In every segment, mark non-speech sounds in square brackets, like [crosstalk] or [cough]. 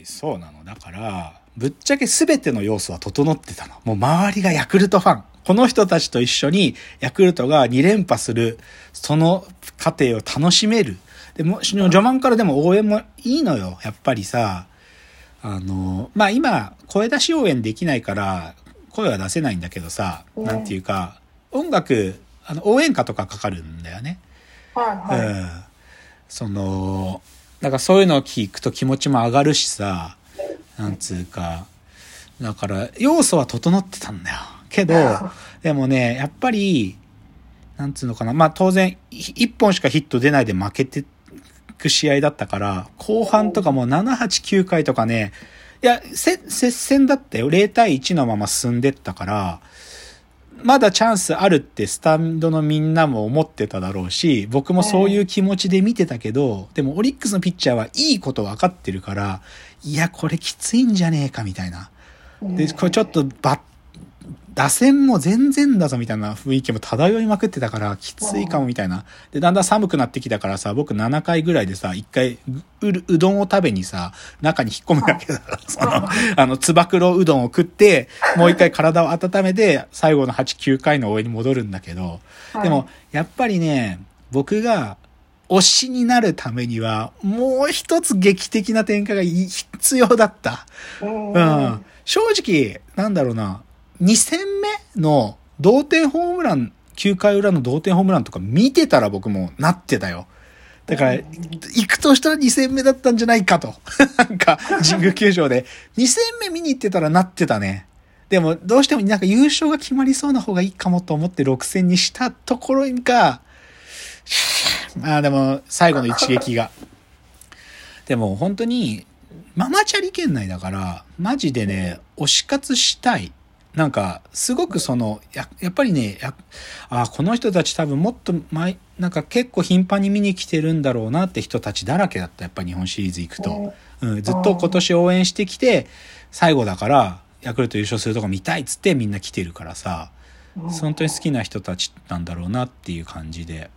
い、そうなの。だから、ぶっちゃけ全ての要素は整ってたの。もう周りがヤクルトファン。この人たちと一緒にヤクルトが2連覇する、その過程を楽しめる。でも、序盤からでも応援もいいのよ。やっぱりさ、あの、まあ今、声出し応援できないから、声は出せないんだけどさ、うんなんていうか、音楽、あの、応援歌とかかかるんだよね。はいはい。うん。その、だからそういうのを聞くと気持ちも上がるしさ、なんつうか、だから要素は整ってたんだよ。けど、でもね、やっぱり、なんつうのかな、まあ当然、い一本しかヒット出ないで負けてく試合だったから、後半とかもう7、8、9回とかね、いや、せ接戦だったよ。0対1のまま進んでったから、まだチャンスあるってスタンドのみんなも思ってただろうし、僕もそういう気持ちで見てたけど、でもオリックスのピッチャーはいいこと分かってるから、いや、これきついんじゃねえかみたいな。で、これちょっとバッ、打線も全然だぞみたいな雰囲気も漂いまくってたから、きついかもみたいな。で、だんだん寒くなってきたからさ、僕7回ぐらいでさ、1回う、うどんを食べにさ、中に引っ込むわけだから、その、あの、つば九郎うどんを食って、もう一回体を温めて、最後の8、9回の応援に戻るんだけど、はいでも、やっぱりね、僕が推しになるためには、もう一つ劇的な展開が必要だった。うん。うん。正直、なんだろうな、2戦目の同点ホームラン、9回裏の同点ホームランとか見てたら僕もなってたよ。だから、行くとしたら2戦目だったんじゃないかと。[laughs] なんか、神宮球場で。2戦目見に行ってたらなってたね。でも、どうしてもなんか優勝が決まりそうな方がいいかもと思って6戦にしたところが、まあでも、最後の一撃が。でも本当に、ママチャリ圏内だから、マジでね、推し活したい。なんか、すごくその、ややっぱりね、やあこの人たち多分もっと前、なんか結構頻繁に見に来てるんだろうなって人たちだらけだった。やっぱ日本シリーズ行くと。うん、ずっと今年応援してきて、最後だから、ヤクルト優勝するとこ見たいっつってみんな来てるからさ、本当に好きな人たちなんだろうなっていう感じで。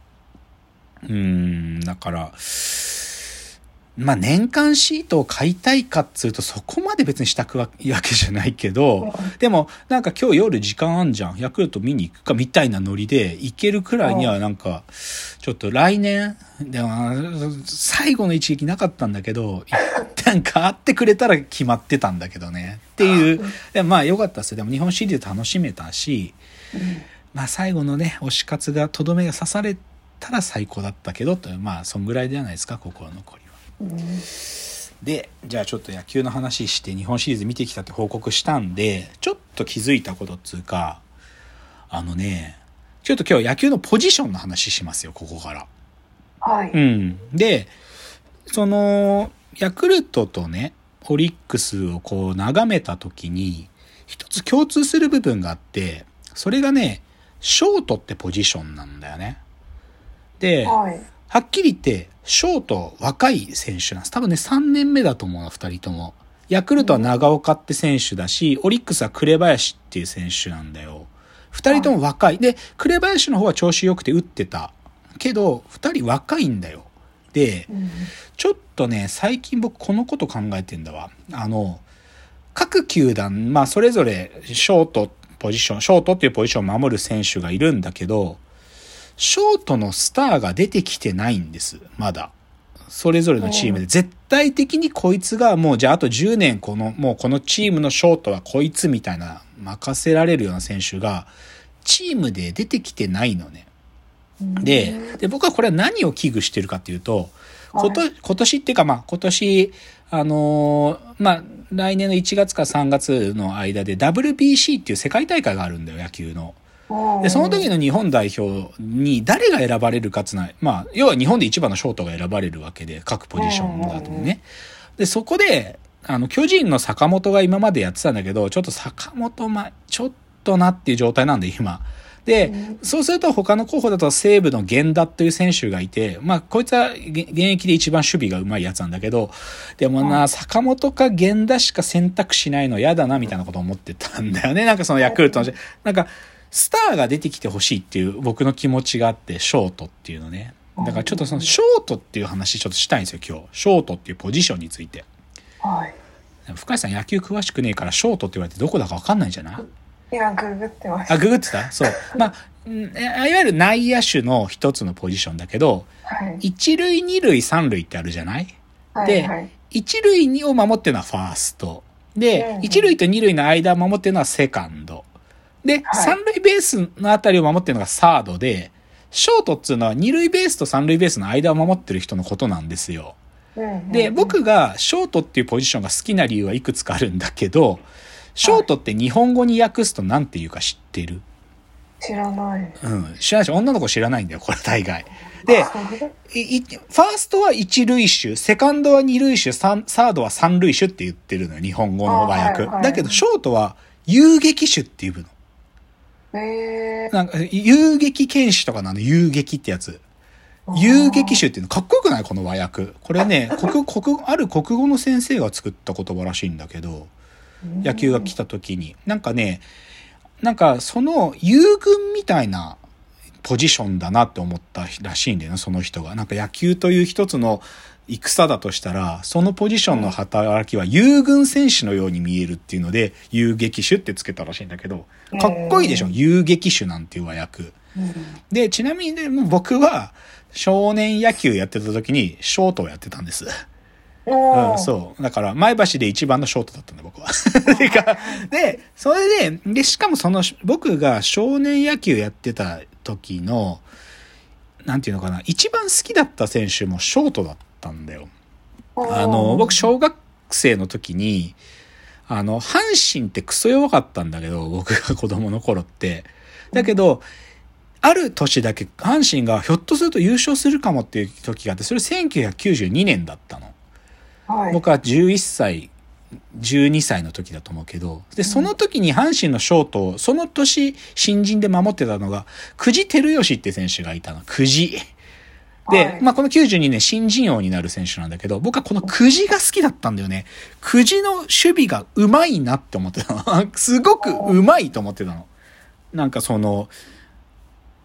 うーん、だから、まあ年間シートを買いたいかっつうとそこまで別にしたくわけじゃないけど、でもなんか今日夜時間あんじゃん。ヤクルト見に行くかみたいなノリで行けるくらいにはなんか、ちょっと来年、でも最後の一撃なかったんだけど、なんか会ってくれたら決まってたんだけどね。っていう、でもまあ良かったっすよ。でも日本シリーズ楽しめたし、まあ最後のね、推し活が、とどめが刺されたら最高だったけど、とまあそんぐらいじゃないですか、心残りは。で、じゃあちょっと野球の話して日本シリーズ見てきたって報告したんで、ちょっと気づいたことっつうか、あのね、ちょっと今日野球のポジションの話しますよ、ここから。はい。うん。で、その、ヤクルトとね、オリックスをこう眺めたときに、一つ共通する部分があって、それがね、ショートってポジションなんだよね。で、はい。はっきり言って、ショート若い選手なんです。多分ね、3年目だと思うの、2人とも。ヤクルトは長岡って選手だし、オリックスは紅林っていう選手なんだよ。2人とも若い。で、紅林の方は調子良くて打ってた。けど、2人若いんだよ。で、うんちょっとね、最近僕このこと考えてんだわ。あの、各球団、まあそれぞれショートポジション、ショートっていうポジションを守る選手がいるんだけど、ショートのスターが出てきてないんです、まだ。それぞれのチームで。絶対的にこいつがもうじゃああと10年この、もうこのチームのショートはこいつみたいな任せられるような選手が、チームで出てきてないのね。で、で、僕はこれは何を危惧してるかっていうと、こと、今年っていうかまあ今年、あのーまあ来年の1月か3月の間で WBC っていう世界大会があるんだよ、野球の。で、その時の日本代表に誰が選ばれるかつない。まあ、要は日本で一番のショートが選ばれるわけで、各ポジションだとね。で、そこで、あの、巨人の坂本が今までやってたんだけど、ちょっと坂本、ま、ちょっとなっていう状態なんで、今。で、そうすると他の候補だと西武の源田っていう選手がいて、まあ、こいつは現現役で一番守備が上手いやつなんだけど、でもな、坂本か源田しか選択しないの嫌だな、みたいなことを思ってたんだよね。なんかそのヤクルトの、なんか、スターが出てきてほしいっていう僕の気持ちがあって、ショートっていうのね。だからちょっとそのショートっていう話ちょっとしたいんですよ、今日。ショートっていうポジションについて。はい。深井さん野球詳しくねえからショートって言われてどこだかわかんないんじゃない？今、ググってましあ、た。ググってた？そう。まあ、んいわゆる内野手の一つのポジションだけど、はい。一塁、二塁、三塁ってあるじゃない？はい。ではい。一塁を守ってるのはファースト。でう、ん一塁と二塁の間を守ってるのはセカンド。で、はい三塁ベースのあたりを守ってるのがサードで、ショートっつうのは二塁ベースと三塁ベースの間を守ってる人のことなんですよ。うんで、、僕がショートっていうポジションが好きな理由はいくつかあるんだけど、ショートって日本語に訳すと何て言うか知ってる？知らない。うん。知らないし、女の子知らないんだよ、これ大概。で、いいファーストは一塁手、セカンドは二塁手、サードは三塁手って言ってるのよ、日本語の和訳。あはいはいだけど、ショートは遊撃手っていうの。えー、なんか、遊撃剣士とかなの、遊撃ってやつ。遊撃手っていうのかっこよくない？この和訳。これね、[laughs] 国、国、ある国語の先生が作った言葉らしいんだけど、野球が来た時に。なんかね、なんかその遊軍みたいなポジションだなって思ったらしいんだよね、その人が。なんか野球という一つの戦だとしたら、そのポジションの働きは遊軍選手のように見えるっていうので、遊撃手ってつけたらしいんだけど、かっこいいでしょ、遊撃手なんていう和訳。うんで、ちなみにね、僕は少年野球やってた時にショートをやってたんです。うん、う。そう。だから、前橋で一番のショートだったんだ、僕は。て [laughs] かで、それで、で、しかもその、僕が少年野球やってた時の、なんていうのかな、一番好きだった選手もショートだったんだよ。あの、僕、小学生の時に、あの、阪神ってクソ弱かったんだけど、僕が [laughs] 子供の頃って。だけど、ある年だけ阪神がひょっとすると優勝するかもっていう時があって、それ1992年だったの。はい、僕は11歳、12歳の時だと思うけど、で、その時に阪神のショートを、その年新人で守ってたのが、久慈照義って選手がいたの。久慈。で、はいまあこの92年新人王になる選手なんだけど、僕はこの久慈が好きだったんだよね。久慈の守備がうまいなって思ってたの。[laughs] すごくうまいと思ってたの。なんかその、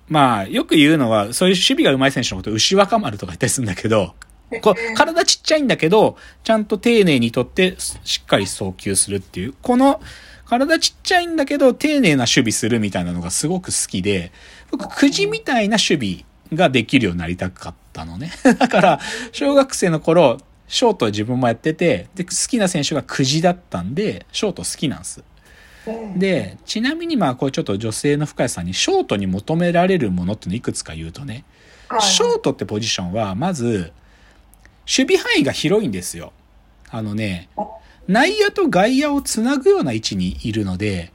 まあよく言うのは、そういう守備がうまい選手のことを牛若丸とか言ったりするんだけど、こう体ちっちゃいんだけど、ちゃんと丁寧にとってしっかり送球するっていう、この体ちっちゃいんだけど丁寧な守備するみたいなのがすごく好きで、僕、くじみたいな守備ができるようになりたかったのね。[laughs] だから、小学生の頃、ショートは自分もやってて、で、好きな選手がくじだったんで、ショート好きなんです。うん、で、ちなみにまあ、これちょっと女性の深谷さんに、ショートに求められるものっていうのいくつか言うとね、はいショートってポジションは、まず、守備範囲が広いんですよ。あのね、内野と外野をつなぐような位置にいるので、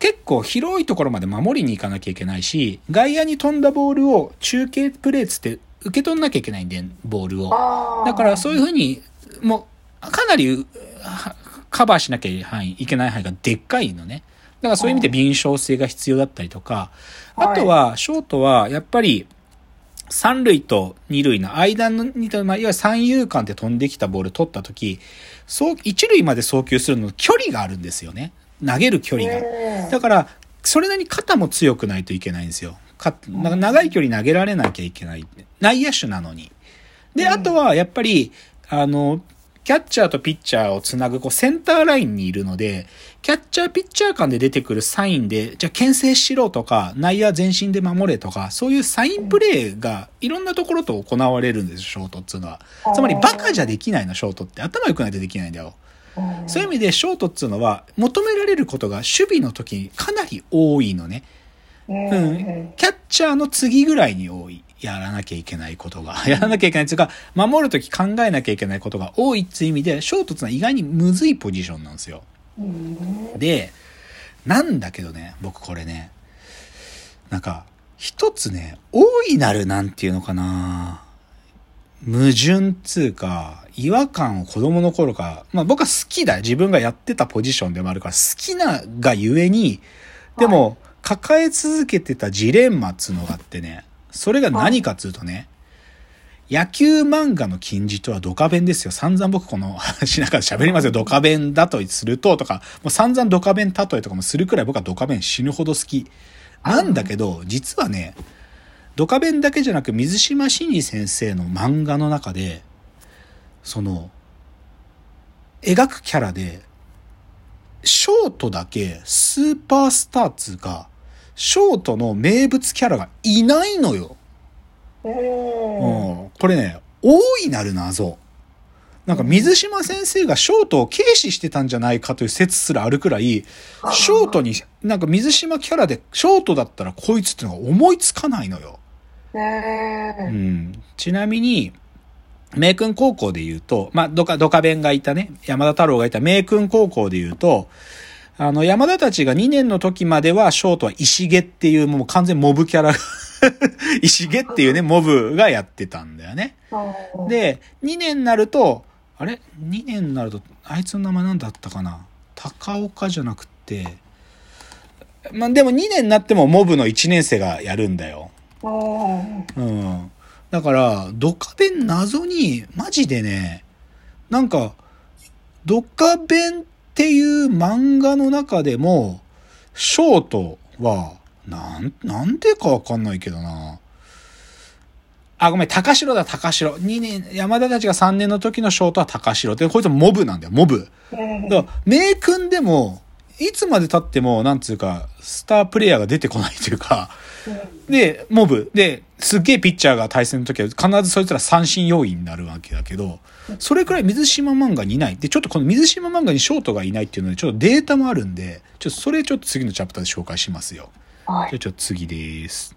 結構広いところまで守りに行かなきゃいけないし、外野に飛んだボールを中継プレーつって受け取んなきゃいけないんで、ボールを。だからそういうふうに、もう、かなりカバーしなきゃいけない範囲いけない範囲がでっかいのね。だからそういう意味で敏捷性が必要だったりとか、あはいとは、ショートは、やっぱり、三塁と二塁の間の、にまあ、いわゆる三遊間で飛んできたボール取ったとき、そう、一塁まで送球するの距離があるんですよね。投げる距離が。うんだから、それなりに肩も強くないといけないんですよ。か長い距離投げられなきゃいけない。内野手なのに。で、あとは、やっぱり、あの、キャッチャーとピッチャーをつなぐ、こう、センターラインにいるので、キャッチャー、ピッチャー間で出てくるサインで、じゃあ、牽制しろとか、内野全身で守れとか、そういうサインプレーが、いろんなところと行われるんですよ、ショートっていうのは。つまり、バカじゃできないの、ショートって。頭良くないとできないんだよ。うんそういう意味で、ショートっていうのは、求められることが守備の時にかなり多いのね。うん。キャッチャーの次ぐらいに多い。やらなきゃいけないことが。[laughs] やらなきゃいけないっていうか、守るとき考えなきゃいけないことが多いっていう意味で、ショートってのは意外にむずいポジションなんですよ。うんで、なんだけどね、僕これね、なんか、一つね、大いなるなんていうのかな矛盾つうか、違和感を子供の頃から、まあ僕は好きだ。自分がやってたポジションでもあるから、好きながゆえに、でも、抱え続けてたジレンマっつうのがあってね、それが何かっつうとね、野球漫画の金字とはドカベンですよ。散々僕この話なんか喋りますよ。ドカベンだとするととか、もう散々ドカベン例えとかもするくらい僕はドカベン死ぬほど好き。なんだけど、実はね、ドカベンだけじゃなく水島新司先生の漫画の中で、その、描くキャラで、ショートだけスーパースターツが、ショートの名物キャラがいないのよ。うん。うん。これね、大いなる謎。なんか水島先生がショートを軽視してたんじゃないかという説すらあるくらい、ショートに、なんか水島キャラでショートだったらこいつってのが思いつかないのよ。うねん。ちなみに、名君高校で言うと、まあ、ドカ、ドカ弁がいたね、山田太郎がいた名君高校で言うと、あの、山田たちが2年の時までは、ショートは石毛っていう、もう完全モブキャラ、石毛っていうね、モブがやってたんだよね。うん。で、2年になると、あれ ?2 年になると、あいつの名前なんだったかな？高岡じゃなくって、まあ、でも2年になってもモブの1年生がやるんだよ。うん。うん。だから、ドカベン謎に、マジでね、なんか、ドカベンっていう漫画の中でも、ショートは、なん、なんでかわかんないけどな。あ、ごめん、高城だ、高城。2年、山田たちが3年の時のショートは高城。で、こいつはモブなんだよ、モブ。うん。だから、名君でも、いつまで経っても、なんつうか、スタープレイヤーが出てこないというか、で、モブ。で、すっげえピッチャーが対戦の時は必ずそいつら三振要員になるわけだけど、それくらい水島漫画にいない。で、ちょっとこの水島漫画にショートがいないっていうので、ちょっとデータもあるんで、ちょっとそれちょっと次のチャプターで紹介しますよ。はいじゃあちょっと次です。